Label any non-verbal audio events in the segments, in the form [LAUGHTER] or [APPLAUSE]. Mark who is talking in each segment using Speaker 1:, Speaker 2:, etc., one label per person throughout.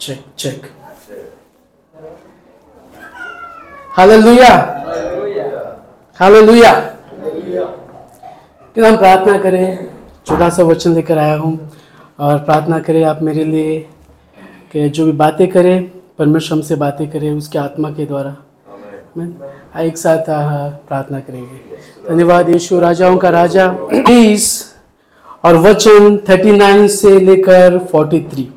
Speaker 1: Check check hallelujah hallelujah कि हम प्रार्थना करें। छोटा सा वचन लेकर आया हूँ। और प्रार्थना करें आप मेरे लिए कि जो भी बातें करें, परमेश्वर हमसे बातें करें, उसके आत्मा के द्वारा। आमीन। आइए एक साथ प्रार्थना करेंगे। धन्यवाद यीशु, राजाओं का राजा। [CLEARS THROAT] बीस और वचन 39 से लेकर 43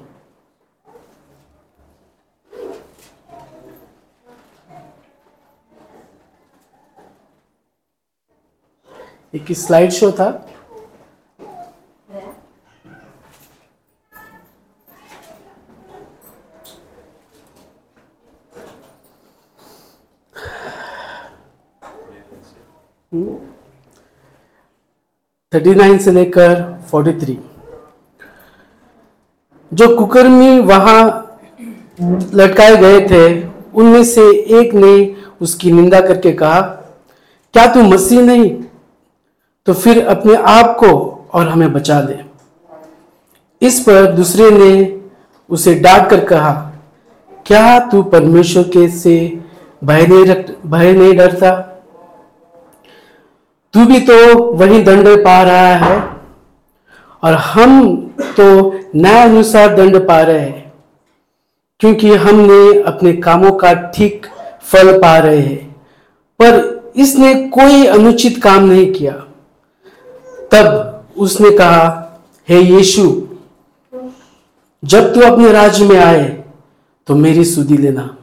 Speaker 1: एक स्लाइड शो था। थर्टी नाइन से लेकर फोर्टी थ्री। जो कुकर्मी वहाँ लटकाए गए थे, उनमें से एक ने उसकी निंदा करके कहा, क्या तू मसीह नहीं? तो फिर अपने आप को और हमें बचा दे। इस पर दूसरे ने उसे डांट कर कहा, क्या तू परमेश्वर के से भय नहीं रख, भय नहीं डरता? तू भी तो वही दंड पा रहा है और हम तो न्याय अनुसार दंड पा रहे हैं, क्योंकि हमने अपने कामों का ठीक फल पा रहे हैं। पर इसने कोई अनुचित काम नहीं किया। तब उसने कहा, हे यीशु, जब तू अपने राज्य में आए तो मेरी सुधी लेना।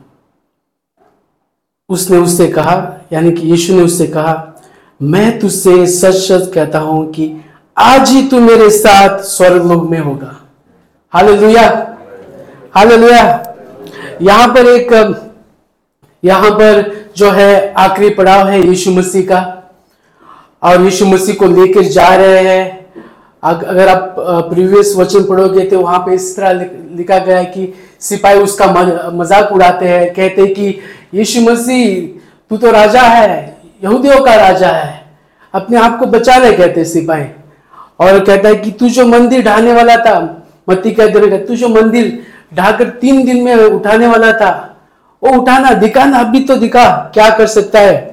Speaker 1: उसने उससे कहा, यानी कि यीशु ने उससे कहा, मैं तुझसे सच सच कहता हूँ कि आज ही तू मेरे साथ स्वर्ग लोक में होगा। हालेलुया। हालेलुया। यहाँ पर एक, यहाँ पर जो है आखिरी पड़ाव है यीशु मसीह का। और यीशु मसीह को लेकर जा रहे हैं। अग- अगर आप प्रीवियस वचन पढ़ोगे तो वहाँ पे इस तरह लिखा गया है कि सिपाही उसका मज़ाक उड़ाते हैं, कहते हैं कि यीशु मसीह, तू तो राजा है, यहूदियों का राजा है, अपने आप को बचा ले, कहते सिपाही। और कहता है कि तू जो मंदिर ढाने वाला था, मत्ती कहते हैं तू जो मंदिर ढाकर तीन दिन में उठाने वाला था, वो उठाना, दिखाना, अभी तो दिखा, क्या कर सकता है?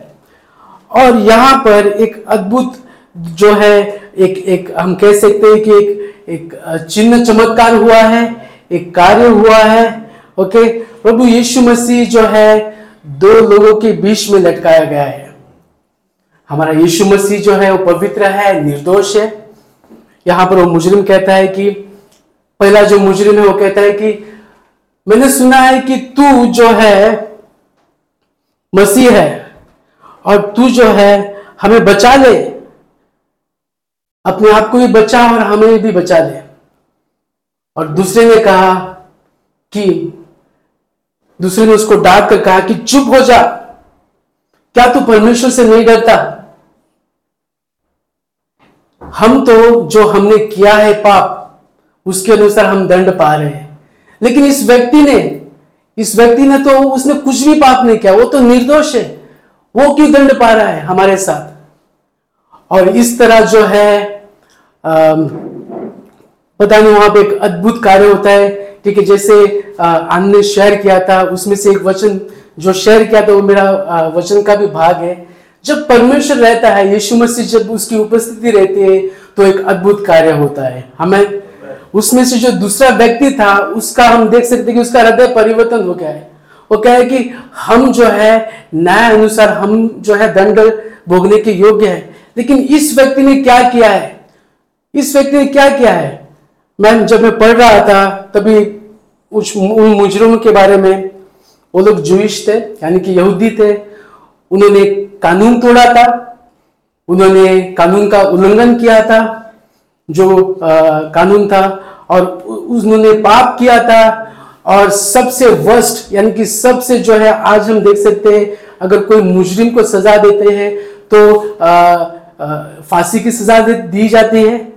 Speaker 1: और यहाँ पर एक अद्भुत जो है, एक एक हम कह सकते हैं कि एक एक चिन्ह चमत्कार हुआ है, एक कार्य हुआ है, ओके? प्रभु यीशु मसीह जो है, दो लोगों के बीच में लटकाया गया है। हमारा यीशु मसीह जो है, वो पवित्र है, निर्दोष है। यहाँ पर वो मुजरिम कहता है कि, पहला जो मुजरिम है, वो कहता है कि, मैंने सुना है कि तू जो है, मसीह है। और तू जो है, हमें बचा ले। अपने आप को भी बचा और हमें भी बचा ले। और दूसरे ने कहा कि, दूसरे ने उसको डांट कर कहा कि, चुप हो जा। क्या तू परमेश्वर से नहीं डरता? हम तो जो हमने किया है पाप, उसके अनुसार हम दंड पा रहे हैं। लेकिन इस व्यक्ति ने, इस व्यक्ति ने तो उसने कुछ भी पाप नहीं किया, वो तो निर्दोष है। वो क्यों दंड पा रहा है हमारे साथ? और इस तरह जो है अम, पता नहीं वहाँ पे एक अद्भुत कार्य होता है। ठीक है जैसे आनंद ने शेयर किया था उसमें से एक वचन जो शेयर किया था वो मेरा वचन का भी भाग है। जब परमेश्वर रहता है यीशु मसीह जब उसकी उपस्थिति रहती है तो एक अद्भुत कार्य होता है। हमें उसमें से जो दूसरा व्यक्ति था उसका हम देख सकते कि उसका हृदय परिवर्तन हो गया है। वो क्या है कि हम जो है न्याय अनुसार हम जो है दंड भोगने के योग्य है। लेकिन इस व्यक्ति ने क्या किया है? इस व्यक्ति ने क्या किया है? मैं जब मैं पढ़ रहा था तभी उस उन मुजरमों के बारे में वो लोग जूइश थे यानी कि यहूदी थे। उन्होंने कानून तोड़ा था। उन्होंने कानून का उल्लंघन किया था जो अ, कानून था। और उन्होंने पाप किया था। और सबसे वर्स्ट यानी कि सबसे जो है, आज हम देख सकते हैं, अगर कोई मुजरिम को सजा देते हैं तो फांसी की सजा दी जाती है,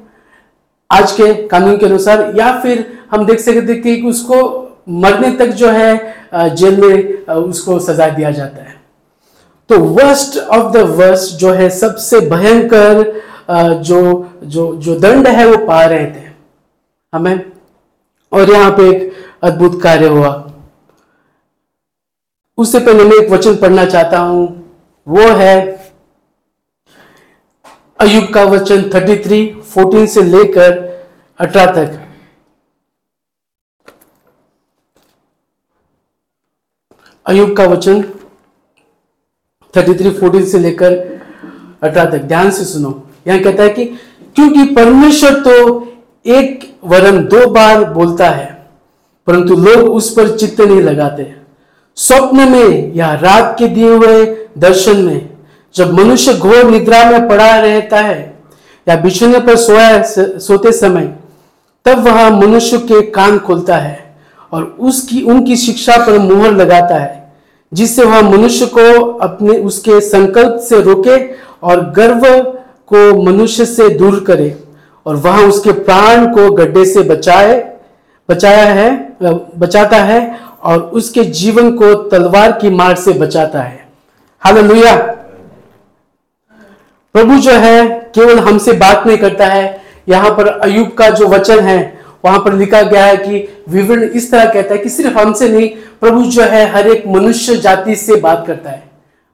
Speaker 1: आज के कानून के अनुसार, या फिर हम देख सकते हैं कि उसको मरने तक जो है जेल में उसको सजा दिया जाता है। तो वर्स्ट ऑफ़ द वर्स्ट जो है, सबसे भयंकर जो जो जो दंड है, वो पा रहे थे। हमें, और यहाँ पे एक अद्भुत कार्य हुआ। उससे पहले मैं एक वचन पढ़ना चाहता हूँ। वो है, अयुब का वचन 33 14 से लेकर 18 तक। अयुब का वचन 33 14 से लेकर 18 तक। ध्यान से सुनो। यहाँ कहता है कि, क्योंकि परमेश्वर तो एक वरन दो बार बोलता है परंतु लोग उस पर चित्त नहीं लगाते। स्वप्न में या रात के दिए हुए दर्शन में जब मनुष्य घोर निद्रा में पड़ा रहता है या बिछने पर सोया सोते समय, तब वह मनुष्य के कान खोलता है और उसकी, उनकी शिक्षा पर मुहर लगाता है, जिससे वह मनुष्य को अपने, उसके संकल्प से रोके और गर्व को मनुष्य से दूर करे और वह उसके प्राण को गड्ढे से बचाए। बचाया है बचाता है और उसके जीवन को तलवार की मार से बचाता है। हालेलुया। प्रभु जो है, केवल हमसे बात नहीं करता है। यहाँ पर अयुब का जो वचन है, वहाँ पर लिखा गया है कि विवरण इस तरह कहता है कि सिर्फ़ हमसे नहीं, प्रभु जो है, हर एक मनुष्य जाति से बात करता है।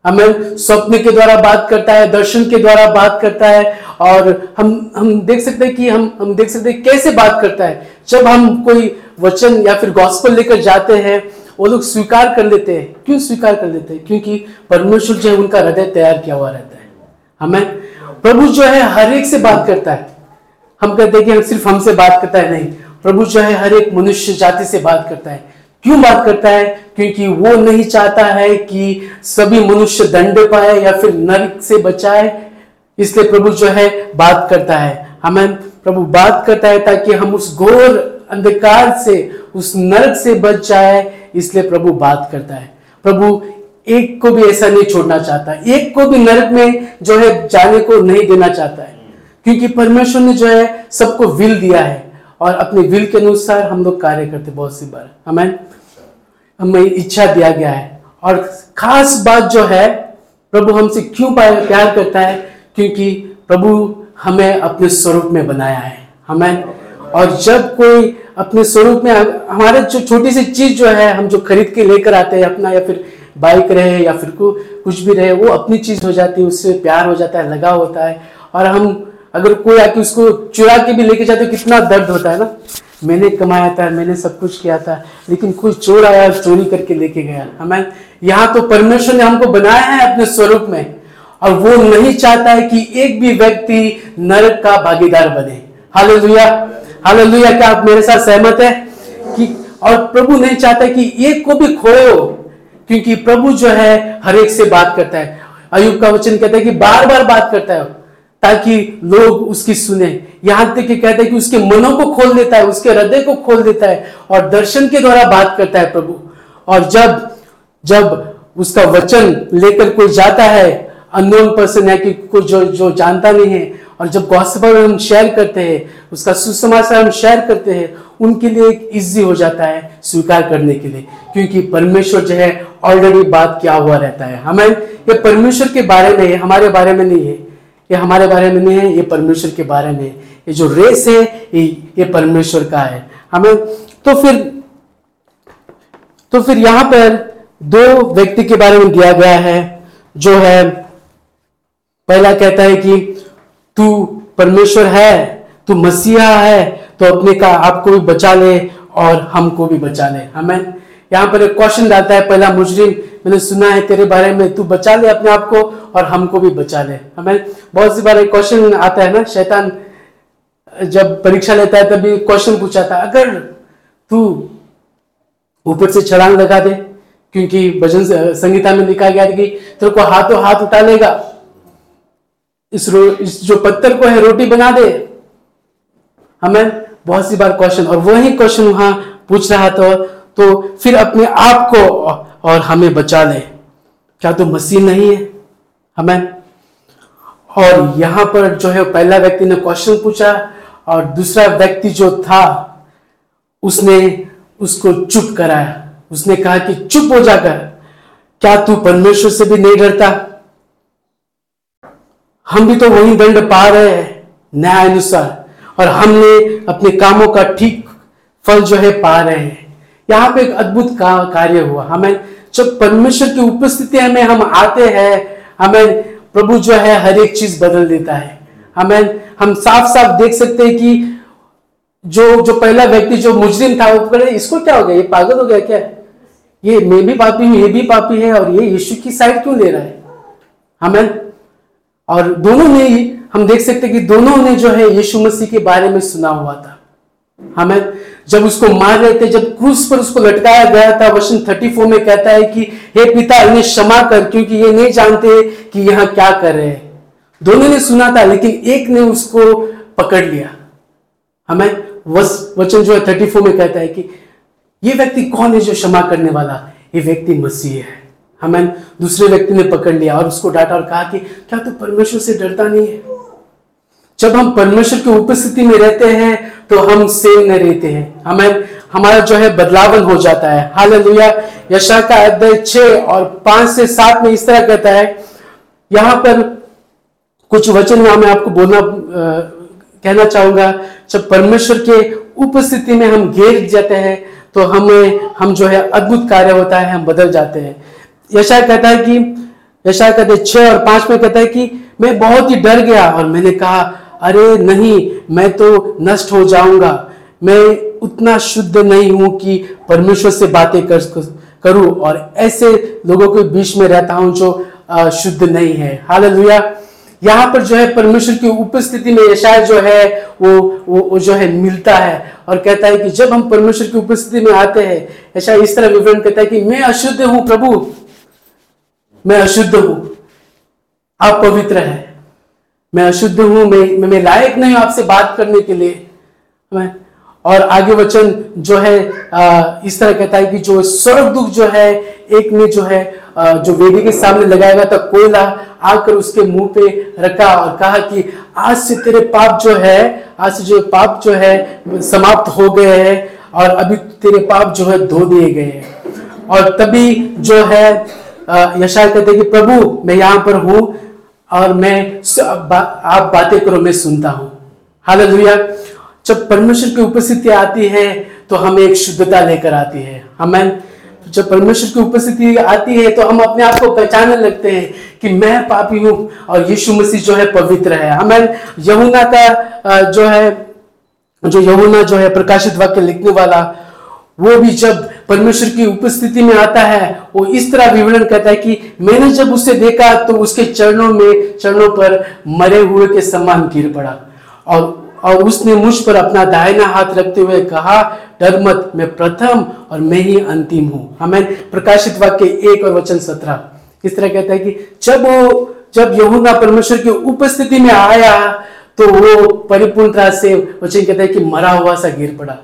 Speaker 1: हमें स्वप्न के द्वारा बात करता है, दर्शन के द्वारा बात करता है और हम हम देख सकते हैं कि हम हम देख सकते हैं कैसे बात करता है। जब हम कोई वचन या फिर गॉस्पल लेकर जाते हैं, वो लोग स्वीकार कर लेते हैं। क्यों स्वीकार कर लेते हैं? क्योंकि परमेश्वर जो है उनका हृदय तैयार किया हुआ रहता है। हमें प्रभु जो है हर एक से बात करता है। हम कहते हैं कि सिर्फ़ हमसे बात करता है नहीं, प्रभु जो है हर एक मनुष्य जाति से बात करता है। क्यों बात करता है? क्योंकि वो नहीं चाहता है कि सभी मनुष्य दंड पाए या फिर नरक से बचाए, इसलिए प्रभु जो है बात करता है। हमें प्रभु बात करता है ताकि हम उस घोर अंधकार से, उस नरक से बच जाए, इसलिए प्रभु बात करता है। प्रभु, एक को भी ऐसा नहीं छोड़ना चाहता। एक को भी नरक में जो है जाने को नहीं देना चाहता है। क्योंकि परमेश्वर ने जो है सबको विल दिया है और अपने विल के अनुसार हम लोग कार्य करते बहुत सी बार। हमें हमें इच्छा दिया गया है। और खास बात जो है, प्रभु हमसे क्यों प्यार करता है? क्योंकि प्रभु हमें अपने स्वरूप में बनाया है। हमें। और जब कोई अपने स्वरूप में, हमारे जो छोटी सी चीज़ जो है, हम जो खरीद के लेकर आते हैं अपना, या फिर बाइक रहे, या फिर कुछ भी रहे, वो अपनी चीज़ हो जाती है, उससे प्यार हो जाता है, लगाव होता है। और हम, अगर कोई आके उसको चुरा के भी लेके जाते कितना दर्द होता है ना। मैंने कमाया था, मैंने सब कुछ किया था, लेकिन कोई चोर आया चोरी करके लेके गया। हमें। यहाँ तो परमेश्वर ने हमको बनाया है अपने स्वरूप में। और वो नहीं चाहता है कि एक भी व्यक्ति नरक का भागीदार बने। हाल हालेलुया। क्या आप मेरे साथ सहमत है कि और प्रभु नहीं चाहता कि एक को भी खोयो क्योंकि प्रभु जो है हर एक से बात करता है। अयुब का वचन कहता है कि बार बार बात करता है, ताकि लोग उसकी सुने। यहाँ तक कि कहता है कि उसके मनों को खोल देता है, उसके हृदय को खोल देता है और दर्शन के द्वारा बात करता है प्रभु। और जब जब उसका वचन लेकर कोई जाता है अननोन पर्सन है कि कोई जो जो जानता नहीं है, और जब गॉस्पल हम शेयर करते हैं, उसका सुसमाचार हम शेयर करते हैं, उनके लिए एक इजी हो जाता है स्वीकार करने के लिए, क्योंकि परमेश्वर जो है ऑलरेडी बात क्या हुआ रहता है। हमें ये परमेश्वर के बारे में हमारे बारे में नहीं है। ये हमारे बारे में नहीं है, ये परमेश्वर के बारे में ये जो रेस है, ये ये परमेश्वर का है। हमें तो फिर तो फिर यहाँ पर दो व्यक्ति के बारे में दिया गया है, जो है पहला कहता है कि तू परमेश्वर है, तू मसीहा है तो अपने का आपको भी बचा ले और हमको भी बचा ले। हमें यहाँ पर एक क्वेश्चन आता है, पहला मुजरिम, मैंने सुना है तेरे बारे में, तू बचा ले अपने आप को और हमको भी बचा ले। हमें बहुत सी बार एक क्वेश्चन आता है ना, शैतान जब परीक्षा लेता है तभी क्वेश्चन पूछा था, अगर तू ऊपर से छलांग लगा दे, क्योंकि भजन, संगीता में लिखा गया कि तेरे को हाथों हाथ उठा लेगा इस, रो, इस जो पत्थर को है रोटी बना दे। हमें बहुत सी बार क्वेश्चन और वही क्वेश्चन वहाँ पूछ रहा था तो फिर अपने आप को और हमें बचा ले। क्या तो मसीह नहीं है? हमें। और यहाँ पर जो है पहला व्यक्ति ने क्वेश्चन पूछा और दूसरा व्यक्ति जो था उसने उसको चुप कराया। उसने कहा कि चुप हो जाकर क्या तू परमेश्वर से भी नहीं डरता? हम भी तो वही दंड पा रहे हैं न्याय अनुसार और हमने अपने कामों का ठीक फल जो है पा रहे हैं। यहाँ पे एक अद्भुत कार्य हुआ। हमें जब परमेश्वर की उपस्थिति में हम आते हैं, हमें प्रभु जो है हर एक चीज़ बदल देता है। हमें, हम साफ़ साफ़ देख सकते हैं कि जो जो पहला व्यक्ति जो मुजरिम था, वो इसको क्या हो गया? ये पागल हो गया क्या? ये, मैं भी पापी हूँ, ये भी पापी है, और ये यीशु की साइड क्यों ले रहा है? हमें और दोनों ने ही, हम देख सकते कि दोनों ने जो है यीशु मसीह के बारे में सुना हुआ था। हमें जब उसको मार रहे थे, जब क्रूस पर उसको लटकाया गया था, वचन 34 में कहता है कि, हे पिता, इन्हें क्षमा कर, क्योंकि ये नहीं जानते कि यहाँ क्या कर रहे हैं। दोनों ने सुना था, लेकिन एक ने उसको पकड़ लिया। हमें वचन जो है थर्टी फोर में कहता है कि, ये व्यक्ति कौन है जो क्षमा करने वाला? ये व्यक्ति मसीह है। हमें दूसरे व्यक्ति ने पकड़ लिया और उसको डांटा और कहा कि क्या तू तो परमेश्वर से डरता नहीं है? जब हम परमेश्वर की उपस्थिति में रहते हैं तो हम सेव न रहते हैं। हमें हमारा जो है बदलावन हो जाता है। हाल यशा का अध्याय छ और पाँच से सात में इस तरह कहता है यहाँ पर कुछ वचन मैं आपको बोलना आ, कहना चाहूँगा जब परमेश्वर के उपस्थिति में हम घेर जाते हैं तो हमें हम जो है अद्भुत कार्य होता है हम बदल जाते हैं। यशा कहता है कि यशा कहते हैं छह और पाँच में कहता है कि मैं बहुत ही डर गया और मैंने कहा अरे नहीं मैं तो नष्ट हो जाऊँगा। मैं उतना शुद्ध नहीं हूँ कि परमेश्वर से बातें कर करूँ और ऐसे लोगों के बीच में रहता हूँ जो शुद्ध नहीं है। हाल यहाँ पर जो है परमेश्वर की उपस्थिति में यशाय जो है वो, वो वो जो है मिलता है और कहता है कि जब हम परमेश्वर की उपस्थिति में आते हैं ऐसा इस तरह विवरण कहता है कि मैं अशुद्ध हूँ प्रभु। मैं अशुद्ध हूँ। आप पवित्र है। मैं अशुद्ध हूँ। मैं मैं लायक नहीं हूँ आपसे बात करने के लिए। मैं और आगे वचन जो है आ, इस तरह कहता है कि जो स्वर्ग दुख जो है एक ने जो है आ, जो वेदी के सामने लगाया गया था कोयला आकर उसके मुँह पे रखा और कहा कि आज से तेरे पाप जो है आज से जो पाप जो है समाप्त हो गए हैं और अभी तेरे पाप जो है धो दिए गए हैं। और तभी जो है यशा कहते कि प्रभु मैं यहाँ पर हूँ और मैं बा, आप बातें करो मैं सुनता हूँ। हालेलुया। जब परमेश्वर की उपस्थिति आती है तो हमें एक शुद्धता लेकर आती है। हमें जब परमेश्वर की उपस्थिति आती है तो हम अपने आप को पहचानने लगते हैं कि मैं पापी हूँ और यीशु मसीह जो है पवित्र है। हमें यमुना का जो है जो यमुना जो है प्रकाशित वाक्य लिखने वाला वो भी जब परमेश्वर की उपस्थिति में आता है, वो इस तरह विवरण कहता है कि मैंने जब उसे देखा तो उसके चरणों में, चरणों पर मरे हुए के समान गिर पड़ा। और और उसने मुझ पर अपना दाहिना हाथ रखते हुए कहा, डर मत, मैं प्रथम और मैं ही अंतिम हूँ। हमें प्रकाशित वाक्य एक और वचन सत्रह। इस तरह कहता है कि जब वो, जब यहुना परमेश्वर की उपस्थिति में आया तो वो परिपूर्णता से वचन कहता है कि मरा हुआ सा गिर पड़ा।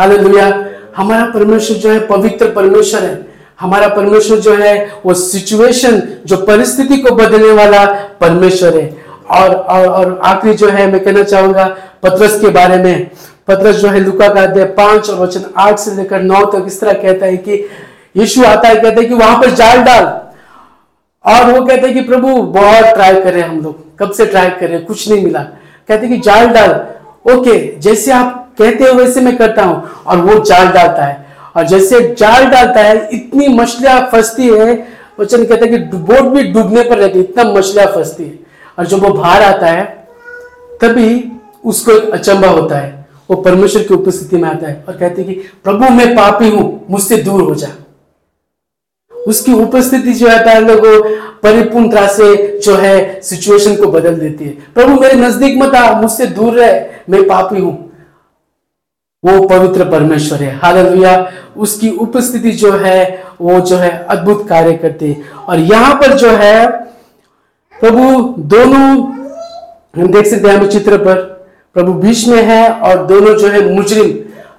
Speaker 1: हाल हमारा परमेश्वर जो है पवित्र परमेश्वर है। हमारा परमेश्वर जो है, वो सिचुएशन जो परिस्थिति को बदलने वाला परमेश्वर है। और और और आखिरी जो है, मैं कहना चाहूँगा पत्रस के बारे में। पत्रस जो है, लुका का अध्याय पाँच और वचन आठ से लेकर नौ तक इस तरह कहता है कि यीशु आता है, कहते हैं कि वहाँ पर जाल डाल। और वो कहते हैं कि प्रभु, बहुत ट्राई कर हम लोग। कब से ट्राई कर? कुछ नहीं मिला। कहते कि जाल डाल। ओके जैसे आप कहते हो वैसे मैं करता हूँ। और वो जाल डालता है। और जैसे जाल डालता है, इतनी मछलियाँ फंसती है। वचन कहते हैं कि बोट भी डूबने पर रहती इतना मछलियाँ फंसती है। और जब वो बाहर आता है, तभी उसको एक अचंबा होता है। वो परमेश्वर की उपस्थिति में आता है और कहते कि, प्रभु, मैं पापी हूँ, मुझसे दूर हो जा। उसकी उपस्थिति जो है लोगों परिपूर्णता से जो है सिचुएशन को बदल देती है। प्रभु, मेरे नज़दीक मत आ, मुझसे दूर रहे, मैं पापी हूँ। वो पवित्र परमेश्वर है। हालेलुया। उसकी उपस्थिति जो है, वो जो है अद्भुत कार्य करते और यहाँ पर जो है, प्रभु दोनों, हम देख सकते हैं चित्र पर, प्रभु बीच में है और दोनों जो है मुजरिम,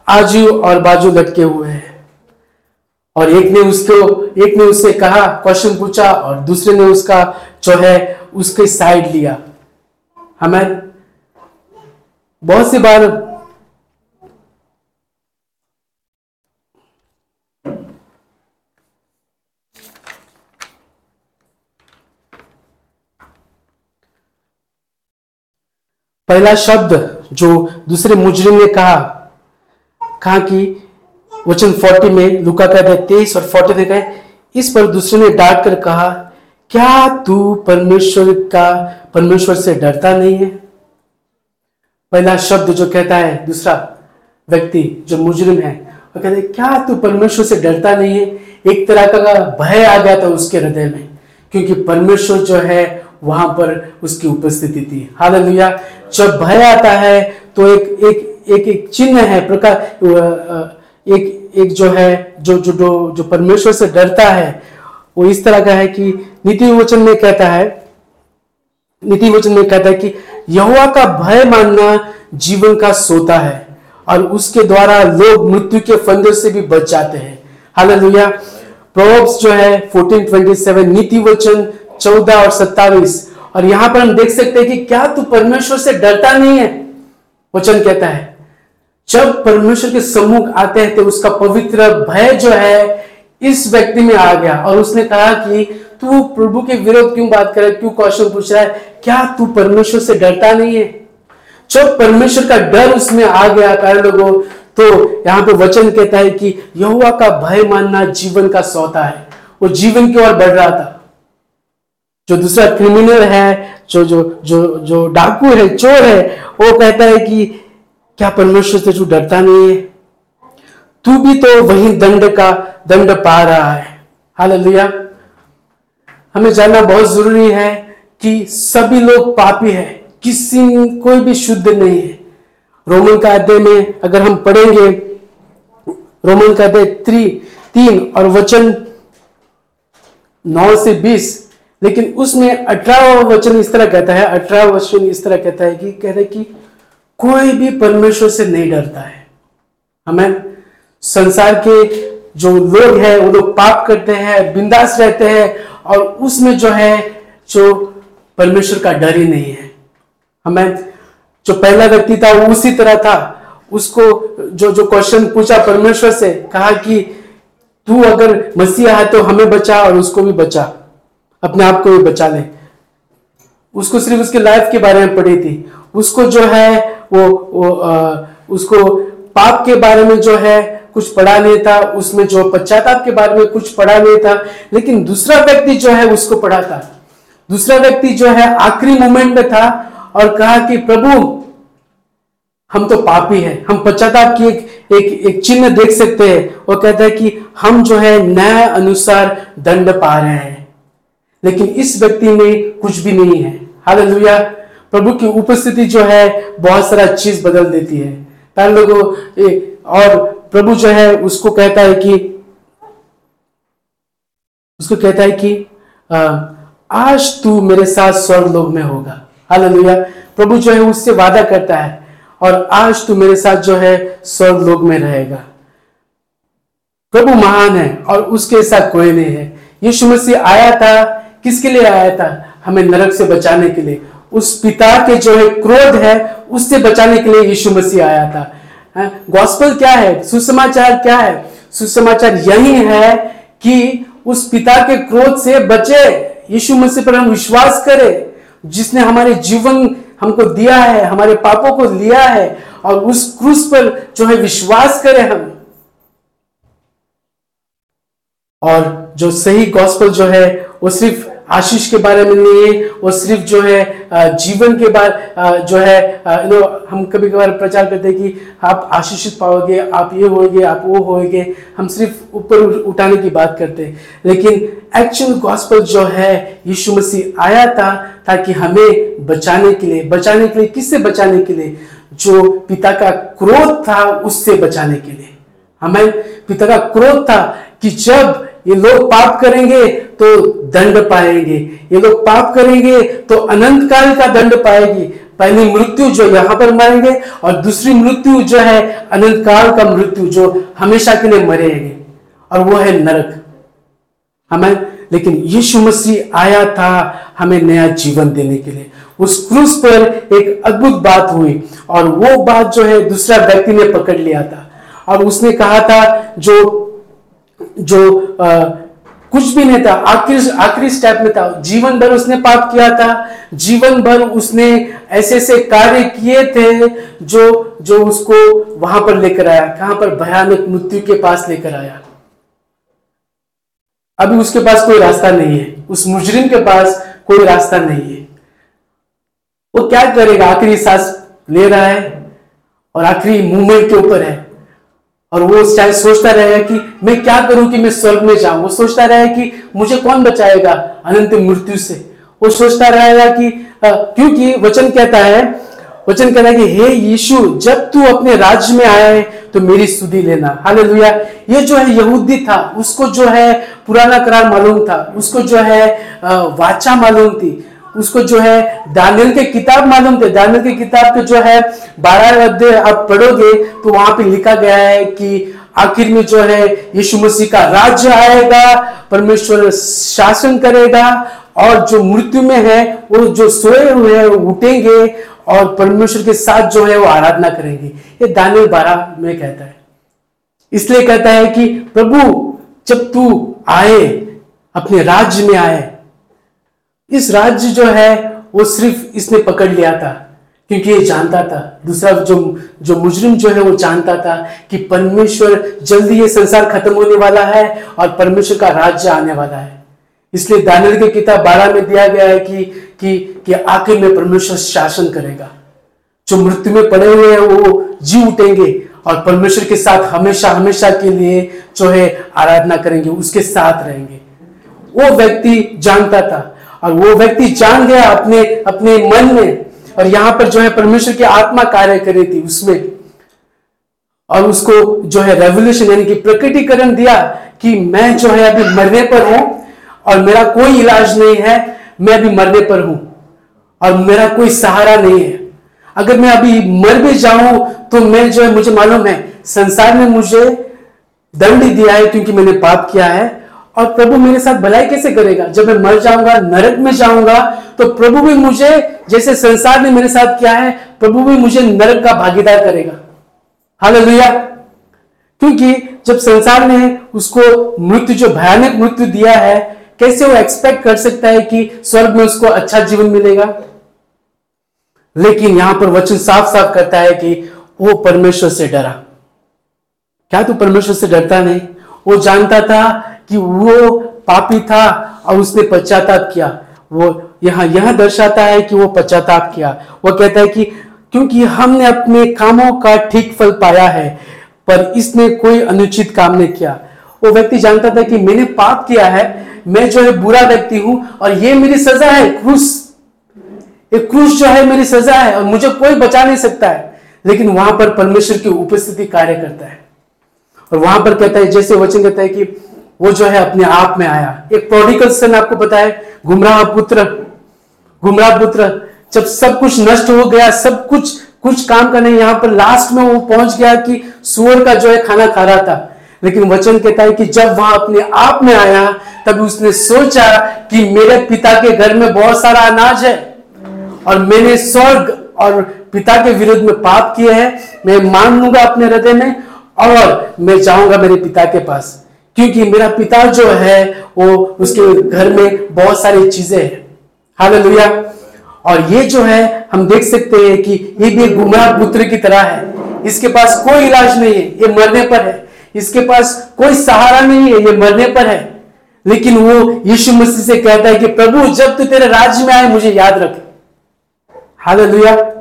Speaker 1: आजू और बाजू लटके हुए हैं। और एक ने उसको, एक ने उससे कहा क्वेश्चन पूछा और दूसरे ने उसका जो है, उसके साइड लिया। हमें बहुत सी बार पहला शब्द जो दूसरे मुजरिम ने कहा कहा कि वचन 40 में लुका का अध्याय तेईस और 40 में कहे इस पर दूसरे ने डांट कर कहा, क्या तू परमेश्वर का, परमेश्वर से डरता नहीं है? पहला शब्द जो कहता है, दूसरा व्यक्ति जो मुजरिम है, वो कहते हैं, क्या तू परमेश्वर से डरता नहीं है? एक तरह का भय आ गया था उसके हृदय में, क्योंकि परमेश्वर जो है वहाँ पर उसकी उपस्थिति थी। हाल जब भय आता है तो एक एक एक एक चिन्ह है प्रकार एक एक जो है जो जो जो, जो परमेश्वर से डरता है वो इस तरह का है कि नीति वचन में कहता है नीति वचन में कहता है कि यहुआ का भय मानना जीवन का सोता है और उसके द्वारा लोग मृत्यु के फंदे से भी बच जाते हैं। हालेलुया। प्रोवर्ब्स जो है 1427 नीति वचन 14 और 27 और यहाँ पर हम देख सकते हैं कि क्या तू परमेश्वर से डरता नहीं है? वचन कहता है, जब परमेश्वर के सम्मुख आते हैं तो उसका पवित्र भय जो है इस व्यक्ति में आ गया। और उसने कहा कि तू प्रभु के विरोध क्यों बात करे क्यों क्वेश्चन पूछ रहा है? क्या तू परमेश्वर से डरता नहीं है? जब परमेश्वर का डर उसमें आ गया प्यारे लोगों तो यहाँ पे वचन कहता है कि यहुआ का भय मानना जीवन का सौता है। वो जीवन की ओर बढ़ रहा था। जो दूसरा क्रिमिनल है, जो जो जो जो डाकू है, चोर है, वो कहता है कि क्या परमेश्वर से तू डरता नहीं है? तू भी तो वही दंड का दंड पा रहा है। हाल हमें जानना बहुत ज़रूरी है कि सभी लोग पापी है, किसी, कोई भी शुद्ध नहीं है। रोमन का अध्याय में अगर हम पढ़ेंगे, रोमन का अध्याय त्री, तीन और वचन नौ से बीस लेकिन उसमें अठारह वचन इस तरह कहता है, अठारह वचन इस तरह कहता है कि, कहते कि कोई भी परमेश्वर से नहीं डरता है। हमें संसार के जो लोग हैं, वो लोग पाप करते हैं, बिंदास रहते हैं, और उसमें जो है, जो परमेश्वर का डर ही नहीं है। हमें जो पहला व्यक्ति था, वो उसी तरह था। उसको जो जो क्वेश्चन पूछा परमेश्वर से, कहा कि तू अगर मसीहा है तो हमें बचा और उसको भी बचा। अपने आप को भी बचा ले। उसको सिर्फ़ उसके लाइफ के बारे में पढ़ी थी। उसको जो है वो वो आ, उसको पाप के बारे में जो है कुछ पढ़ा नहीं था उसमें जो पश्चाताप के बारे में कुछ पढ़ा नहीं था लेकिन दूसरा व्यक्ति जो है उसको पढ़ा था। दूसरा व्यक्ति जो है आखिरी मोमेंट में था और कहा कि प्रभु हम तो पापी हैं। हम पश्चाताप की एक एक एक चिन्ह देख सकते हैं। और कहता है कि हम जो है न्याय अनुसार दंड पा रहे हैं। लेकिन इस व्यक्ति में कुछ भी नहीं है। हालेलुया। प्रभु की उपस्थिति जो है, बहुत सारा चीज़ बदल देती है। तार लोगों और प्रभु जो है, उसको कहता है कि, उसको कहता है कि आज तू मेरे साथ स्वर्ग लोग में होगा। हालेलुया। प्रभु जो है, उससे वादा करता है, और आज तू मेरे साथ जो है, स्वर्ग लोग में रहेगा। प्रभु महान है, और उसके साथ कोई नहीं है। यीशु मसीह आया था किसके लिए आया था? हमें नरक से बचाने के लिए। उस पिता के जो है क्रोध है, उससे बचाने के लिए यीशु मसीह आया था। गॉस्पल क्या है? सुसमाचार क्या है? सुसमाचार यही है कि उस पिता के क्रोध से बचे। यीशु मसीह पर हम विश्वास करें। जिसने हमारे जीवन हमको दिया है, हमारे पापों को लिया है, और उस क्रूस पर जो है विश्वास करें हम। और जो सही गॉस्पल जो है, वो सिर्फ़ आशीष के बारे में नहीं है, वो सिर्फ़ जो है जीवन के बारे जो है नो हम कभी कभार प्रचार करते हैं कि आप आशीषित पाओगे, आप ये होगे, आप वो होगे, हम सिर्फ़ ऊपर उठाने की बात करते हैं। लेकिन एक्चुअल गॉस्पल जो है, यीशु मसीह आया था, ताकि हमें बचाने के लिए, बचाने के लिए, किससे बचाने के लिए? जो पिता का क्रोध था, उससे बचाने के लिए। हमें पिता का क्रोध था कि जब ये लोग पाप करेंगे तो दंड पाएँगे। ये लोग पाप करेंगे तो अनंत काल का दंड पाएगी। पहली मृत्यु जो यहाँ पर मरेंगे और दूसरी मृत्यु जो है अनंत काल का मृत्यु जो हमेशा के लिए मरेंगे। और वो है नरक। हमें लेकिन यीशु मसीह आया था हमें नया जीवन देने के लिए। उस क्रूस पर एक अद्भुत बात हुई और वो बात जो है दूसरा व्यक्ति ने पकड़ लिया था। और उसने कहा था, जो जो आ, कुछ भी नहीं था आखिरी आखिरी स्टेप में था। जीवन भर उसने पाप किया था। जीवन भर उसने ऐसे ऐसे कार्य किए थे जो जो उसको वहाँ पर लेकर आया कहाँ पर? भयानक मृत्यु के पास लेकर आया। अभी उसके पास कोई रास्ता नहीं है। उस मुजरिम के पास कोई रास्ता नहीं है। वो क्या करेगा? आखिरी सांस ले रहा है और आखिरी मूवमेंट के ऊपर है। और वो शायद सोचता रहेगा कि मैं क्या करूँ कि मैं स्वर्ग में जाऊँ? वो सोचता रहे कि मुझे कौन बचाएगा अनंत मृत्यु से? वो सोचता रहेगा कि क्योंकि वचन कहता है, वचन कहता है कि, हे यीशु, जब तू अपने राज्य में आए तो मेरी सुधी लेना। हालेलुया। ये जो है यहूदी था, उसको जो है पुराना करार मालूम था, उसको जो है वाचा मालूम थी। उसको जो है दानियल के किताब मालूम थे। दानियल के किताब के जो है बारह अध्याय आप पढ़ोगे तो वहाँ पे लिखा गया है कि आखिर में जो है यीशु मसीह का राज्य आएगा, परमेश्वर शासन करेगा और जो मृत्यु में है, वो जो सोए हुए हैं, वो उठेंगे और परमेश्वर के साथ जो है वो आराधना करेंगे। ये दानियल बारह में कहता है। इसलिए कहता है कि प्रभु, जब तू आए, अपने राज्य में आए इस राज्य जो है, वो सिर्फ़ इसने पकड़ लिया था, क्योंकि ये जानता था। दूसरा जो जो मुजरिम जो है, वो जानता था कि परमेश्वर जल्दी ये संसार खत्म होने वाला है और परमेश्वर का राज्य आने वाला है। इसलिए दानियल की किताब बारह में दिया गया है कि कि कि आखिर में परमेश्वर शासन करेगा। जो मृत्यु में पड़े हुए हैं, वो जी उठेंगे और परमेश्वर के साथ हमेशा हमेशा के लिए जो है आराधना करेंगे, उसके साथ रहेंगे। वो व्यक्ति जानता था और वो व्यक्ति जान गया अपने अपने मन में और यहाँ पर जो है परमेश्वर की आत्मा कार्य कर रही थी उसमें। और उसको जो है रेवोल्यूशन यानी कि प्रकटीकरण दिया कि मैं जो है अभी मरने पर हूँ और मेरा कोई इलाज नहीं है, मैं अभी मरने पर हूँ और मेरा कोई सहारा नहीं है। अगर मैं अभी मर भी जाऊँ तो मैं जो है, मुझे मालूम है, संसार ने मुझे दंड दिया है क्योंकि मैंने पाप किया है। और प्रभु मेरे साथ भलाई कैसे करेगा? जब मैं मर जाऊँगा, नरक में जाऊँगा तो प्रभु भी मुझे जैसे संसार ने मेरे साथ किया है, प्रभु भी मुझे नरक का भागीदार करेगा। हालेलुया। क्योंकि जब संसार ने उसको मृत्यु, जो भयानक मृत्यु दिया है, कैसे वो एक्सपेक्ट कर सकता है कि स्वर्ग में उसको अच्छा जीवन मिलेगा? लेकिन यहाँ पर वचन साफ़ साफ़ करता है कि वो परमेश्वर से डरा। क्या तू परमेश्वर से डरता नहीं? वो जानता था कि वो पापी था और उसने पश्चाताप किया। वो यहाँ, यह दर्शाता है कि वो पश्चाताप किया। वो कहता है कि क्योंकि हमने अपने कामों का ठीक फल पाया है, पर इसने कोई अनुचित काम नहीं किया। वो व्यक्ति जानता था कि मैंने पाप किया है, मैं जो है बुरा व्यक्ति हूँ और ये मेरी सजा है, क्रूस। एक क्रूस जो है मेरी सजा है और मुझे कोई बचा नहीं सकता है। लेकिन वहाँ पर परमेश्वर की उपस्थिति कार्य करता है। और वहाँ पर कहता है, जैसे वचन कहता है कि वो जो है अपने आप में आया। एक प्रोडिकल सन आपको पता है गुमराह पुत्र गुमराह पुत्र, जब सब कुछ नष्ट हो गया, सब कुछ कुछ काम करने यहाँ पर लास्ट में वो पहुँच गया कि सुअर का जो है खाना खा रहा था। लेकिन वचन कहता है कि जब वहाँ अपने आप में आया, तब उसने सोचा कि मेरे पिता के घर में बहुत सारा अनाज है और मैंने स्वर्ग और पिता के विरुद्ध में पाप किए हैं। मैं मान लूँगा अपने हृदय में और मैं जाऊँगा मेरे पिता के पास। क्योंकि मेरा पिता जो है, वो उसके घर में बहुत सारी चीज़ें हैं। हालेलुया। और ये जो है, हम देख सकते हैं कि ये भी गुमराह पुत्र की तरह है। इसके पास कोई इलाज नहीं है, ये मरने पर है। इसके पास कोई सहारा नहीं है, ये मरने पर है। लेकिन वो यीशु मसीह से कहता है कि, प्रभु, जब तू तेरे राज्य में आए, मुझे याद रख। हालेलुया।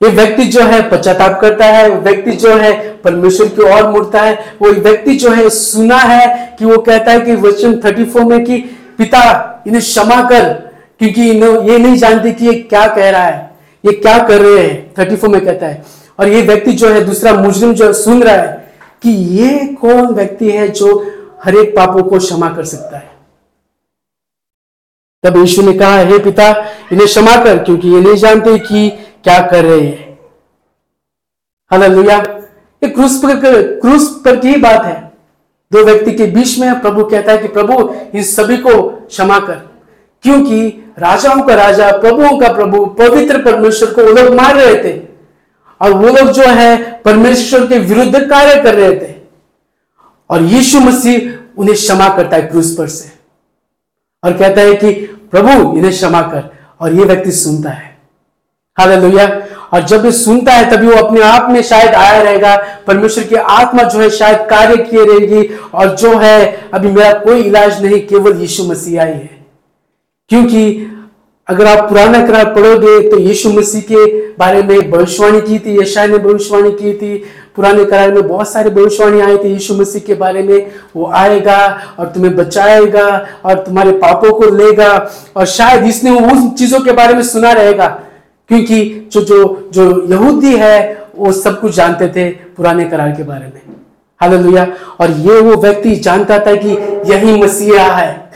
Speaker 1: ये व्यक्ति जो है पश्चाताप करता है व्यक्ति जो है परमेश्वर की ओर मुड़ता है, वो व्यक्ति जो है सुना है कि वो कहता है कि वचन 34 में कि पिता, इन्हें क्षमा कर, क्योंकि ये नहीं जानते कि ये क्या कह रहा है, ये क्या कर रहे हैं 34 में कहता है। और ये व्यक्ति जो है दूसरा मुजरिम जो सुन रहा है कि ये कौन व्यक्ति है जो हर एक पापों को क्षमा कर सकता है। तब यीशु ने कहा, हे पिता, इन्हें क्षमा कर, क्योंकि ये नहीं जानते कि क्या कर रहे हैं? हालेलुया। ये क्रूस पर क्रूस पर की बात है। दो व्यक्ति के बीच में प्रभु कहता है कि प्रभु इन सभी को क्षमा कर। क्योंकि राजाओं का राजा, प्रभुओं का प्रभु, पवित्र परमेश्वर को वो लोग मार रहे थे। और वो लोग जो है, परमेश्वर के विरुद्ध कार्य कर रहे थे। और यीशु मसीह उन्हें क्षमा करता है क्रूस पर से। और कहता है कि, प्रभु, इन्हें क्षमा कर। और ये व्यक्ति सुनता है। हालेलुया। और जब ये सुनता है, तभी वो अपने आप में शायद आया रहेगा। परमेश्वर की आत्मा जो है शायद कार्य किए रहेगी। और जो है, अभी मेरा कोई इलाज नहीं, केवल यीशु मसीह आई है। क्योंकि अगर आप पुराना करार पढ़ोगे तो यीशु मसीह के बारे में भविष्यवाणी की थी यशाय ने भविष्यवाणी की थी। पुराने करार में बहुत सारी भविष्यवाणी आई थी यीशु मसीह के बारे में। वो आएगा और तुम्हें बचाएगा और तुम्हारे पापों को लेगा। और शायद इसने उन चीज़ों के बारे में सुना रहेगा। क्योंकि जो जो जो यहूदी है, वो सब कुछ जानते थे पुराने करार के बारे में। हालेलुया। और ये वो व्यक्ति जानता था कि यही मसीहा है।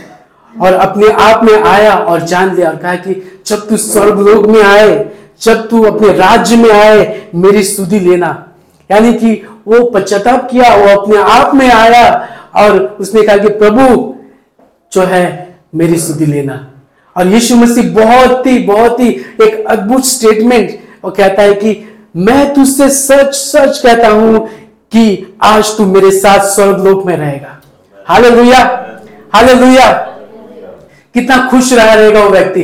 Speaker 1: और अपने आप में आया और जान लिया और कहा कि जब तू स्वर्गलोक में आए, जब तू अपने राज्य में आए, मेरी स्तुति लेना। यानी कि वो पश्चाताप किया, वो अपने आप में आया और उसने कहा कि प्रभु, जो है, मेरी स्तुति लेना। और यीशु मसीह बहुत ही बहुत ही एक अद्भुत स्टेटमेंट और कहता है कि मैं तुझसे सच सच कहता हूँ कि आज तू मेरे साथ स्वर्गलोक में रहेगा। हाले लुया हाले लुया कितना खुश रहा रहेगा वो व्यक्ति।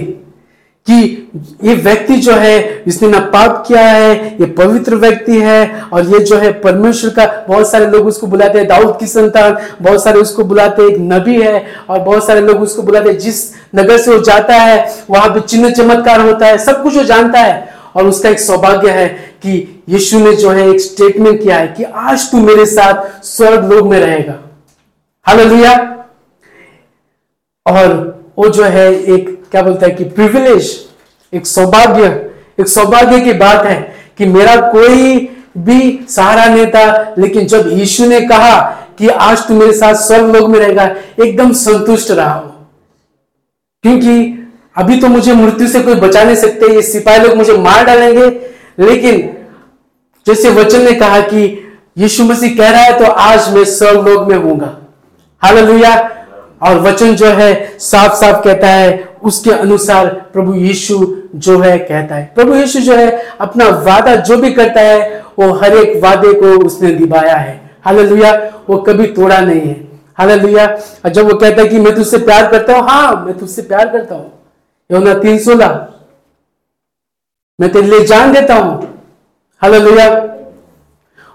Speaker 1: कि ये व्यक्ति जो है इसने ना पाप किया है, ये पवित्र व्यक्ति है, और ये जो है परमेश्वर का, बहुत सारे लोग उसको बुलाते हैं, दाऊद की संतान, बहुत सारे उसको बुलाते हैं, एक नबी है, और बहुत सारे लोग उसको बुलाते हैं, जिस नगर से वो जाता है, वहाँ पे चिन्ह चमत्कार होता है, सब कुछ वो जानता है। और उसका एक सौभाग्य है कि यीशु ने जो है एक स्टेटमेंट किया है कि आज तू मेरे साथ स्वर्ग लोग में रहेगा। हालेलुया और वो जो है एक, क्या बोलता है कि प्रिविलेज एक सौभाग्य एक सौभाग्य की बात है कि मेरा कोई भी सहारा नहीं था, लेकिन जब यीशु ने कहा कि आज तू मेरे साथ स्वर्ग लोग में रहेगा, एकदम संतुष्ट रहा हूँ। क्योंकि अभी तो मुझे मृत्यु से कोई बचा नहीं सकते, ये सिपाही लोग मुझे मार डालेंगे, लेकिन जैसे वचन ने कहा कि यीशु मसीह कह रहा है तो आज मैं स्वर्ग लोग में हूँगा हालेलुया। और वचन जो है साफ़ साफ़ कहता है, उसके अनुसार प्रभु यीशु जो है कहता है। प्रभु यीशु जो है, अपना वादा जो भी करता है, वो हर एक वादे को उसने निभाया है। हालेलुया, वो कभी तोड़ा नहीं है। हालेलुया, और जब वो कहता है कि मैं तुझसे प्यार करता हूँ हाँ मैं तुझसे प्यार करता हूँ। योना तीन सोलह, मैं तेरे लिए जान देता हूँ। हालेलुया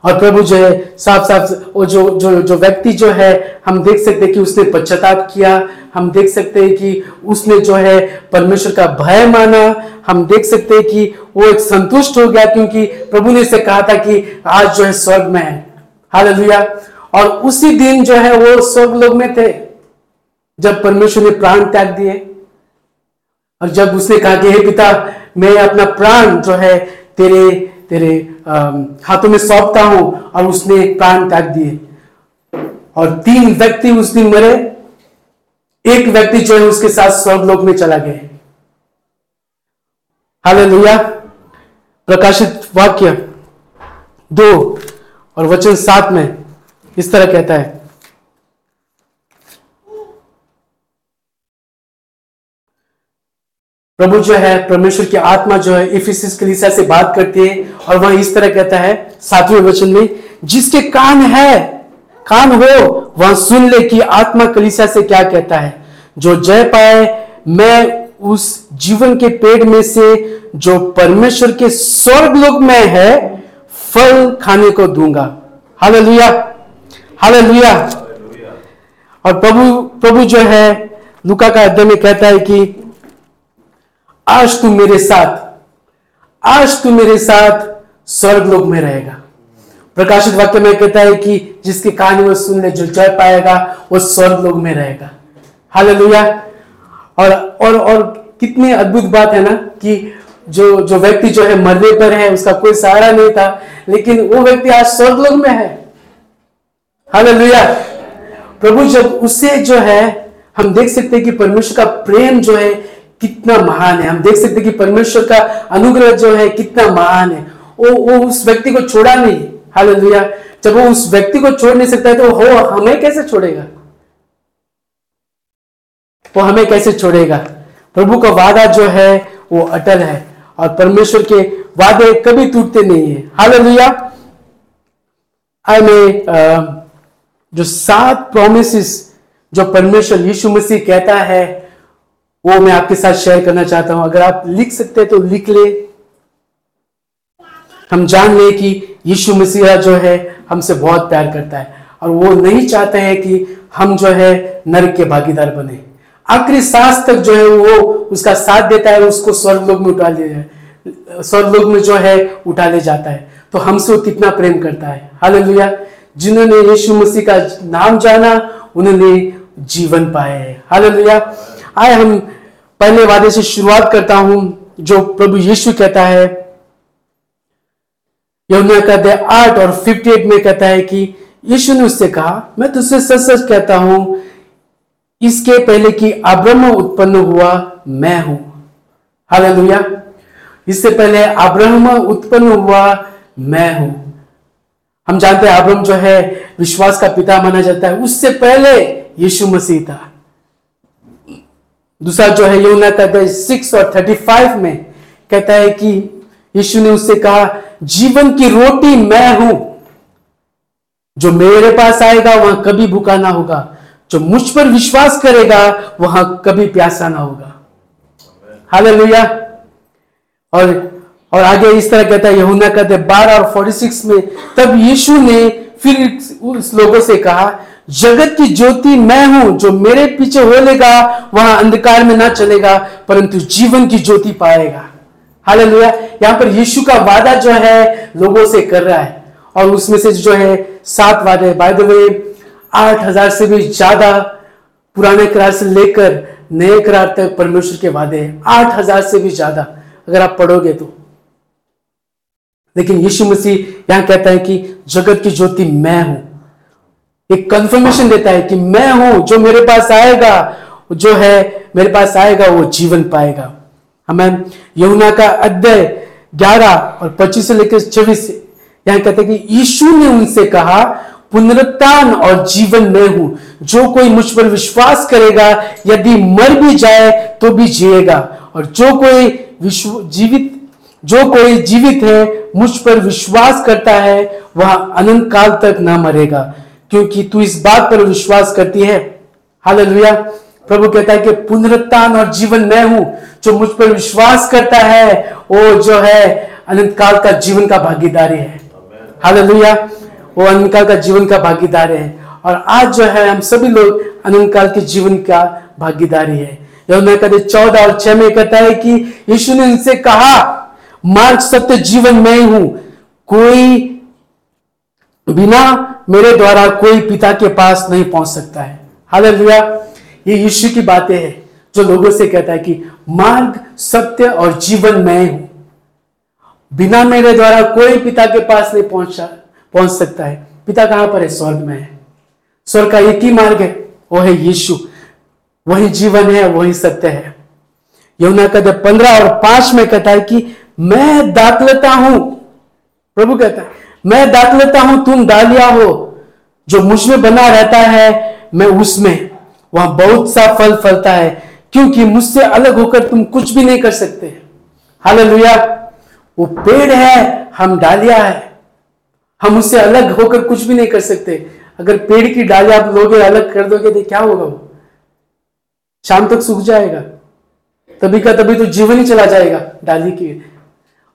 Speaker 1: और प्रभु जो है साफ़ साफ़ वो जो जो जो व्यक्ति जो है, हम देख सकते हैं कि उसने पश्चाताप किया, हम देख सकते हैं कि उसने जो है परमेश्वर का भय माना, हम देख सकते हैं कि वो एक संतुष्ट हो गया क्योंकि प्रभु ने इसे कहा था कि आज जो है स्वर्ग में है। हालेलुया। और उसी दिन जो है वो स्वर्ग लोग में थे, जब परमेश्वर ने प्राण त्याग दिए। और जब उसने कहा कि, हे पिता, मैं अपना प्राण जो है तेरे तेरे हाथों में सौंपता हूँ और उसने एक प्राण त्याग दिए। और तीन व्यक्ति उस दिन मरे। एक व्यक्ति जो है उसके साथ स्वर्गलोक में चला गया। हाले लोहिया प्रकाशित वाक्य दो और वचन सात में इस तरह कहता है प्रभु जो है परमेश्वर की आत्मा जो है इफिसिस कलीसिया से बात करती है और वह इस तरह कहता है सातवें वचन में जिसके कान है कान हो वह सुन ले कि आत्मा कलीसिया से क्या कहता है। जो जय पाए मैं उस जीवन के पेड़ में से जो परमेश्वर के स्वर्ग लोक में है फल खाने को दूँगा। हालेलुया। हालेलुया। और प्रभु प्रभु जो है लुका का अध्यय में कहता है कि आज तू मेरे साथ, आज तू मेरे साथ स्वर्ग लोक में रहेगा। प्रकाशित वाक्य में कहता है कि जिसके कान में सुन ले जो जय पाएगा, वो स्वर्ग लोक में रहेगा। हालेलुया। और और और कितनी अद्भुत बात है ना कि जो जो व्यक्ति जो है मरने पर है, उसका कोई सहारा नहीं था, लेकिन वो व्यक्ति आज स्वर्ग लोक में है। हालेलुया। प्रभु, जब उसे जो है, हम देख सकते हैं कि परमेश्वर का प्रेम जो है कितना महान है। हम देख सकते कि परमेश्वर का अनुग्रह जो है, कितना महान है। वो वो उस व्यक्ति को छोड़ा नहीं। हालेलुया। जब वो उस व्यक्ति को छोड़ नहीं सकता है तो हो, हमें कैसे छोड़ेगा? वो हमें कैसे छोड़ेगा? प्रभु का वादा जो है, वो अटल है और परमेश्वर के वादे कभी टूटते नहीं है। हालेलुया। आई जो सात प्रोमिस जो परमेश्वर यीशु मसीह कहता है वो मैं आपके साथ शेयर करना चाहता हूँ। अगर आप लिख सकते हैं तो लिख ले। हम जान ले कि यीशु मसीहा जो है हमसे बहुत प्यार करता है और वो नहीं चाहते हैं कि हम जो है नरक के भागीदार बने। आखिरी सांस तक जो है वो उसका साथ देता है उसको स्वर्ग लोग में उठा ले स्वर्ग लोग में जो है उठा ले जाता है। तो हमसे वो कितना प्रेम करता है। हालेलुया। जिन्होंने यीशु मसीह का नाम जाना, उन्होंने जीवन पाया है। हालेलुया। आए, हम पहले वादे से शुरुआत करता हूँ, जो प्रभु यीशु कहता है। यमुना कहते हैं आठ और फिफ्टी एट में कहता है कि यीशु ने उससे कहा, मैं तुझसे सच सच कहता हूँ, इसके पहले कि अब्रह्म उत्पन्न हुआ, मैं हूँ। हालेलुया। इससे पहले अब्रह्म उत्पन्न हुआ, मैं हूँ। हम जानते हैं अब्रह्म जो है, विश्वास का पिता माना जाता है, उससे पहले यीशु मसीह था। दूसरा जो है यमुना कहता है सिक्स और थर्टी फाइव में कहता है कि यीशु ने उससे कहा, जीवन की रोटी मैं हूँ। जो मेरे पास आएगा, वहाँ कभी भूखा ना होगा। जो मुझ पर विश्वास करेगा, वहाँ कभी प्यासा ना होगा। हालेलुया और और आगे इस तरह कहता है यहुना कहते बारह और फोर्टी सिक्स में, तब यीशु ने फिर उस लोगों से कहा जगत की ज्योति मैं हूँ, जो मेरे पीछे हो लेगा वहाँ अंधकार में ना चलेगा, परंतु जीवन की ज्योति पाएगा। हालेलुया। यहाँ पर यीशु का वादा जो है, लोगों से कर रहा है। और उसमें से जो है, सात वादे बाय द वे आठ हज़ार से भी ज़्यादा पुराने करार से लेकर नए करार तक परमेश्वर के वादे हैं। आठ हज़ार से भी ज़्यादा, अगर आप पढ़ोगे तो। लेकिन यीशु मसीह यहाँ कहता है कि जगत की ज्योति मैं हूँ। एक कंफर्मेशन देता है कि मैं हूँ, जो मेरे पास आएगा, जो है, मेरे पास आएगा, वो जीवन पाएगा। हमें यमुना का अध्याय ग्यारह और पच्चीस से लेकर छब्बीस, यहाँ कहते हैं कि यीशु ने उनसे कहा, पुनरुत्थान और जीवन में हूँ। जो कोई मुझ पर विश्वास करेगा, यदि मर भी जाए तो भी जिएगा। और जो कोई विश्व, जीवित, जो कोई जीवित है, मुझ पर विश्वास करता है, वह अनंत काल तक ना मरेगा। क्योंकि तू इस बात पर विश्वास करती है। हालेलुया। प्रभु कहता है कि पुनरुत्थान और जीवन मैं हूँ, जो मुझ पर विश्वास करता है वो जो है अनंत काल का जीवन का भागीदारी है। हालेलुया। वो अनंत काल का जीवन का भागीदारी है। और आज जो है हम सभी लोग अनंत काल के जीवन का भागीदारी है। कहते चौदह और छह में कहता है कि यीशु ने इनसे कहा, मार्ग सत्य जीवन में हूँ। कोई बिना मेरे द्वारा कोई पिता के पास नहीं पहुँच सकता है। हालेलुया। ये यीशु की बातें हैं जो लोगों से कहता है कि मार्ग, सत्य और जीवन मैं हूँ। बिना मेरे द्वारा कोई पिता के पास नहीं पहुँचा, पहुँच सकता है। पिता कहाँ पर है? स्वर्ग में है। स्वर्ग का एक ही मार्ग है, वो है यीशु। वही जीवन है, वही सत्य है। यमुना कहते पंद्रह और पाँच में कहता है कि मैं दाखलता हूँ, प्रभु कहता है मैं दाखलता हूँ, तुम डालिया हो। जो मुझमें बना रहता है, मैं उसमें। वहाँ बहुत सा फल फलता है, क्योंकि मुझसे अलग होकर तुम कुछ भी नहीं कर सकते। हालेलुया। वो पेड़ है, हम डालिया है। हम उससे अलग होकर कुछ भी नहीं कर सकते। अगर पेड़ की डाली आप लोगे, अलग कर दोगे तो क्या होगा वो? शाम तक सूख जाएगा। तभी का तभी तो जीवन ही चला जाएगा डाली की।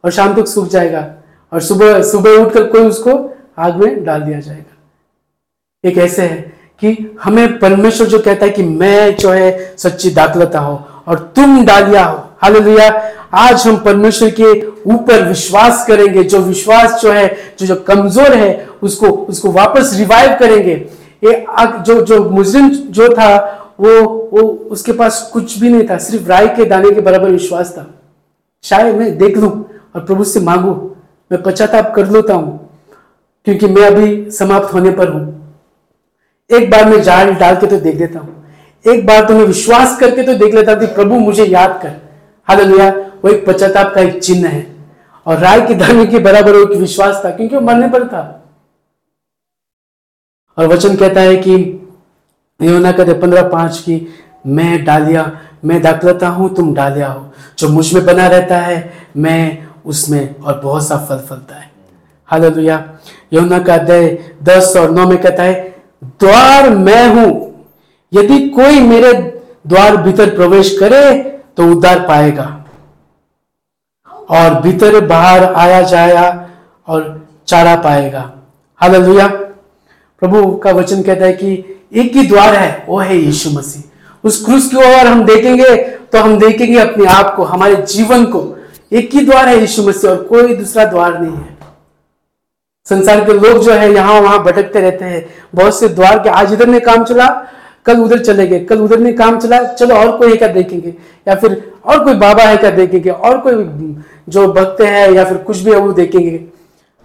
Speaker 1: और शाम तक सूख जाएगा। और सुबह सुबह उठकर कोई उसको आग में डाल दिया जाएगा। एक ऐसे है कि हमें परमेश्वर जो कहता है कि मैं जो है सच्ची दाखलता हो और तुम डालिया हो। हालेलुया। आज हम परमेश्वर के ऊपर विश्वास करेंगे, जो विश्वास जो है, जो जो कमज़ोर है, उसको उसको वापस रिवाइव करेंगे। ये जो जो मुस्लिम जो था, वो वो उसके पास कुछ भी नहीं था, सिर्फ़ राय के दाने के बराबर विश्वास था। शायद मैं देख लू और प्रभु से मांगू। मैं पश्चाताप कर लेता हूँ, क्योंकि मैं अभी समाप्त होने पर हूँ। एक बार मैं जाल डाल के तो देख देता हूँ। एक बार तो मैं विश्वास करके तो देख लेता हूँ प्रभु मुझे याद कर। हालेलुया, वो एक पश्चाताप का एक चिन्ह है। और राय के दाने के बराबर एक विश्वास था, क्योंकि वो मरने पर था। और वचन कहता है कि योना कहते पंद्रह पाँच की, मैं डालिया, मैं दाखलता हूँ, तुम डालिया हो जो मुझमें बना रहता है, मैं उसमें और बहुत सा फल फलता है। हालेलुया। यमुना का अध्याय दस और नौ में कहता है, द्वार मैं हूँ। यदि कोई मेरे द्वार भीतर प्रवेश करे तो उद्धार पाएगा। और भीतर बाहर आया जाया और चारा पाएगा। हालेलुया। प्रभु का वचन कहता है कि एक ही द्वार है, वो है यीशु मसीह। उस क्रूस की ओर हम देखेंगे तो हम देखेंगे अपने आप को, हमारे जीवन को एक ही द्वार है यीशु मसीह और कोई दूसरा द्वार नहीं है। संसार के लोग जो है, यहाँ वहाँ भटकते रहते हैं। बहुत से द्वार के आज इधर ने काम चला, कल उधर चले गए। कल उधर ने काम चला, चलो और कोई क्या देखेंगे? या फिर और कोई बाबा है क्या देखेंगे? और कोई जो भक्त है, या फिर कुछ भी है, वो देखेंगे।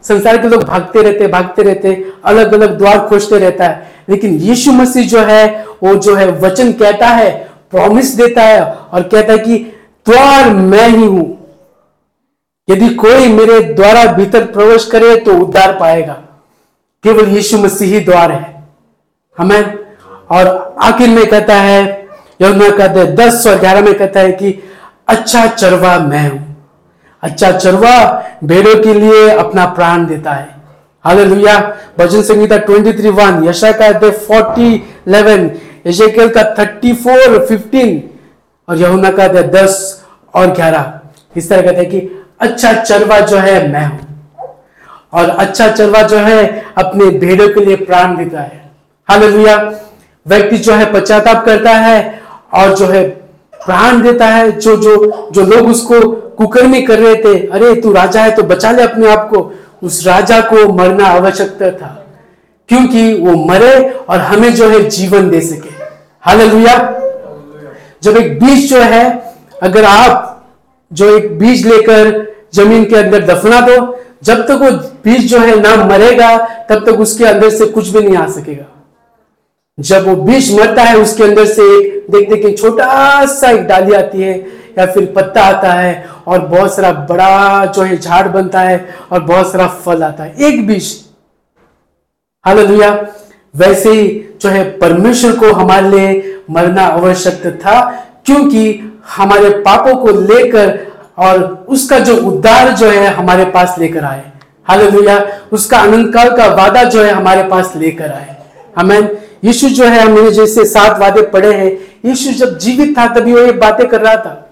Speaker 1: संसार के लोग भागते रहते भागते रहते अलग अलग द्वार खोजते रहता है। लेकिन यीशु मसीह जो है, वो जो है, वचन कहता है प्रॉमिस देता है, और कहता है कि, द्वार मैं ही हूँ। यदि कोई मेरे द्वारा भीतर प्रवेश करे तो उद्धार पाएगा। केवल यीशु मसीह ही द्वार है। हमें और आखिर में कहता है यमुना कहते हैं दस और ग्यारह में कहता है कि अच्छा चरवा मैं हूँ। अच्छा चरवा भेड़ों के लिए अपना प्राण देता है। हालेलुया। भजन संगीता 23 वन यशा का फोर्टी इलेवन यशेकेल का 34 15 और यहुना का दस और ग्यारह। इस तरह कहते हैं कि अच्छा चरवा जो है मैं हूँ। और अच्छा चरवा जो है अपने भेड़ों के लिए प्राण देता है। हालेलुया। व्यक्ति जो है पश्चाताप करता है और जो है प्राण देता है। जो जो जो लोग उसको कुकर्मी कर रहे थे, अरे, तू राजा है तो बचा ले अपने आप को। उस राजा को मरना आवश्यकता था, क्योंकि वो मरे और हमें जो है जीवन दे सके। हालेलुया। जब एक बीज जो है, अगर आप जो एक बीज लेकर ज़मीन के अंदर दफना दो। जब तक वो बीज जो है ना मरेगा, तब तक उसके अंदर से कुछ भी नहीं आ सकेगा। जब वो बीज मरता है, उसके अंदर से एक देखते कि छोटा सा एक डाली आती है, या फिर पत्ता आता है, और बहुत सारा बड़ा जो है झाड़ बनता है, और बहुत सारा फल आता है। एक बीज। हालेलुया। वैसे ही जो है परमेश्वर को हमारे लिए मरना आवश्यक था, क्योंकि हमारे पापों को लेकर और उसका जो उद्धार जो है हमारे पास लेकर आए। हालेलुया। उसका अनंत काल का वादा जो है हमारे पास लेकर आए। हमें यीशु जो है, हमने जैसे सात वादे पढ़े हैं, यीशु जब जीवित था तभी वो ये बातें कर रहा था।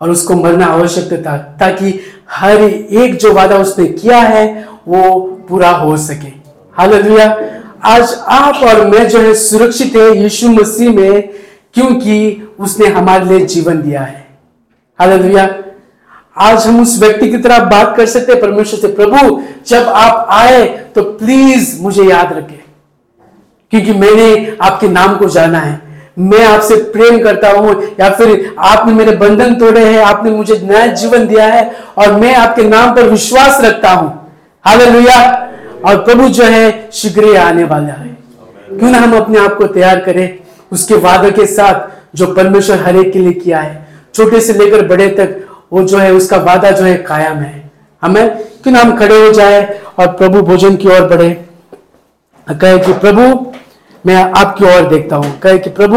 Speaker 1: और उसको मरना आवश्यक था, ताकि हर एक जो वादा उसने किया है, वो पूरा हो सके। हालेलुया। आज आप और मैं जो है सुरक्षित है, यीशु मसीह में क्योंकि उसने हमारे लिए जीवन दिया है। हालेलुया आज हम उस व्यक्ति की तरह बात कर सकते हैं, परमेश्वर से, प्रभु, जब आप आए तो प्लीज़ मुझे याद रखें। क्योंकि मैंने आपके नाम को जाना है। मैं आपसे प्रेम करता हूँ, या फिर आपने मेरे बंधन तोड़े हैं, आपने मुझे नया जीवन दिया है, और मैं आपके नाम पर विश्वास रखता हूँ। हालेलुया और प्रभु जो है, शीघ्र आने वाला है। क्यों ना हम अपने आप को तैयार करें? उसके वादे के साथ जो परमेश्वर हर एक के लिए किया है, छोटे से लेकर बड़े तक, वो जो है, उसका वादा जो है, कायम है। हमें क्यों हम खड़े हो जाए और प्रभु भोजन की ओर बढ़े। कहे कि प्रभु, मैं आपकी ओर देखता हूँ। कहे कि प्रभु,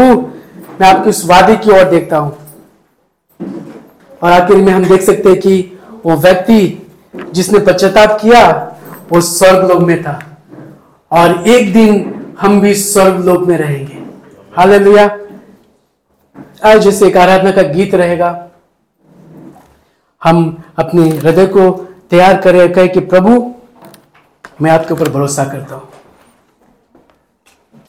Speaker 1: मैं आपके उस वादे की ओर देखता हूँ। और आखिर में हम देख सकते हैं कि वो व्यक्ति जिसने पश्चाताप किया, वो स्वर्ग लोक में था। और एक दिन हम भी स्वर्ग लोक में रहेंगे। हालेलुया। आज इस एक आराधना का गीत रहेगा। हम अपने हृदय को तैयार करें, कहे कि प्रभु, मैं आपके ऊपर भरोसा करता हूँ।